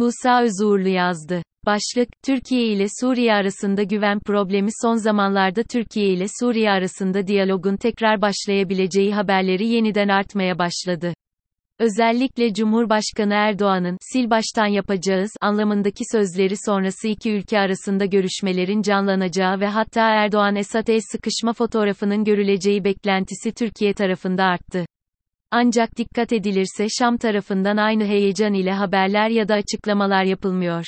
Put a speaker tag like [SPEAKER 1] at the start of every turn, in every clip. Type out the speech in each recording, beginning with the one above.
[SPEAKER 1] Musa Özuğurlu yazdı. Başlık, Türkiye ile Suriye arasında güven problemi son zamanlarda Türkiye ile Suriye arasında diyalogun tekrar başlayabileceği haberleri yeniden artmaya başladı. Özellikle Cumhurbaşkanı Erdoğan'ın sil baştan yapacağız anlamındaki sözleri sonrası iki ülke arasında görüşmelerin canlanacağı ve hatta Erdoğan-Esad el sıkışma fotoğrafının görüleceği beklentisi Türkiye tarafında arttı. Ancak dikkat edilirse Şam tarafından aynı heyecan ile haberler ya da açıklamalar yapılmıyor.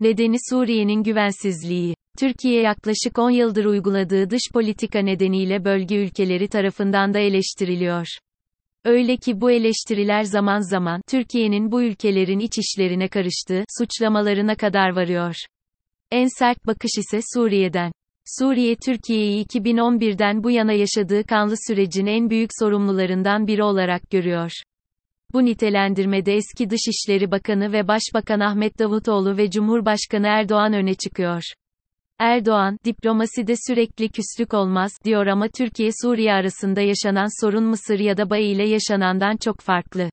[SPEAKER 1] Nedeni Suriye'nin güvensizliği. Türkiye yaklaşık 10 yıldır uyguladığı dış politika nedeniyle bölge ülkeleri tarafından da eleştiriliyor. Öyle ki bu eleştiriler zaman zaman Türkiye'nin bu ülkelerin iç işlerine karıştığı suçlamalarına kadar varıyor. En sert bakış ise Suriye'den. Suriye Türkiye'yi 2011'den bu yana yaşadığı kanlı sürecin en büyük sorumlularından biri olarak görüyor. Bu nitelendirmede eski Dışişleri Bakanı ve Başbakan Ahmet Davutoğlu ve Cumhurbaşkanı Erdoğan öne çıkıyor. Erdoğan, diplomaside sürekli küslük olmaz, diyor ama Türkiye-Suriye arasında yaşanan sorun Mısır ya da Bayi ile yaşanandan çok farklı.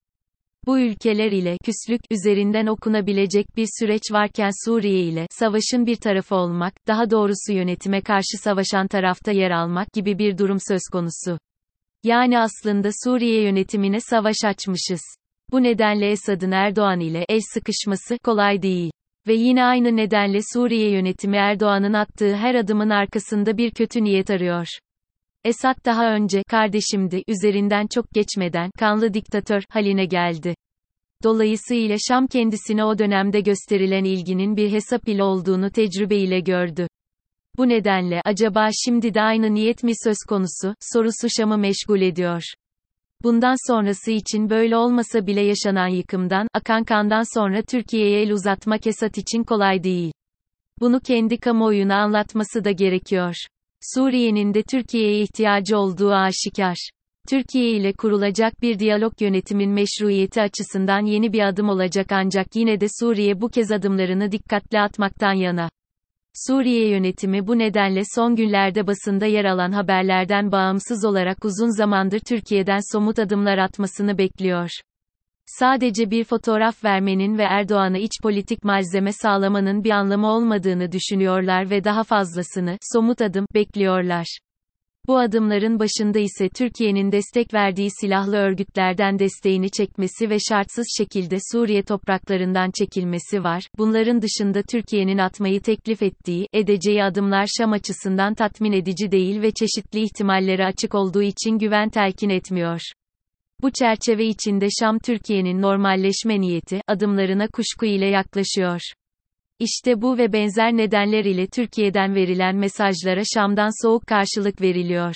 [SPEAKER 1] Bu ülkeler ile küslük üzerinden okunabilecek bir süreç varken Suriye ile savaşın bir tarafı olmak, daha doğrusu yönetime karşı savaşan tarafta yer almak gibi bir durum söz konusu. Yani aslında Suriye yönetimine savaş açmışız. Bu nedenle Esad'ın Erdoğan ile el sıkışması kolay değil. Ve yine aynı nedenle Suriye yönetimi Erdoğan'ın attığı her adımın arkasında bir kötü niyet arıyor. Esad daha önce kardeşimdi üzerinden çok geçmeden kanlı diktatör haline geldi. Dolayısıyla Şam kendisine o dönemde gösterilen ilginin bir hesap ile olduğunu tecrübeyle gördü. Bu nedenle acaba şimdi de aynı niyet mi söz konusu sorusu Şam'ı meşgul ediyor. Bundan sonrası için böyle olmasa bile yaşanan yıkımdan, akan kandan sonra Türkiye'ye el uzatmak Esad için kolay değil. Bunu kendi kamuoyuna anlatması da gerekiyor. Suriye'nin de Türkiye'ye ihtiyacı olduğu aşikar. Türkiye ile kurulacak bir diyalog yönetimin meşruiyeti açısından yeni bir adım olacak ancak yine de Suriye bu kez adımlarını dikkatli atmaktan yana. Suriye yönetimi bu nedenle son günlerde basında yer alan haberlerden bağımsız olarak uzun zamandır Türkiye'den somut adımlar atmasını bekliyor. Sadece bir fotoğraf vermenin ve Erdoğan'a iç politik malzeme sağlamanın bir anlamı olmadığını düşünüyorlar ve daha fazlasını, somut adım, bekliyorlar. Bu adımların başında ise Türkiye'nin destek verdiği silahlı örgütlerden desteğini çekmesi ve şartsız şekilde Suriye topraklarından çekilmesi var. Bunların dışında Türkiye'nin atmayı teklif ettiği, edeceği adımlar Şam açısından tatmin edici değil ve çeşitli ihtimallere açık olduğu için güven telkin etmiyor. Bu çerçeve içinde Şam Türkiye'nin normalleşme niyeti, adımlarına kuşku ile yaklaşıyor. İşte bu ve benzer nedenler ile Türkiye'den verilen mesajlara Şam'dan soğuk karşılık veriliyor.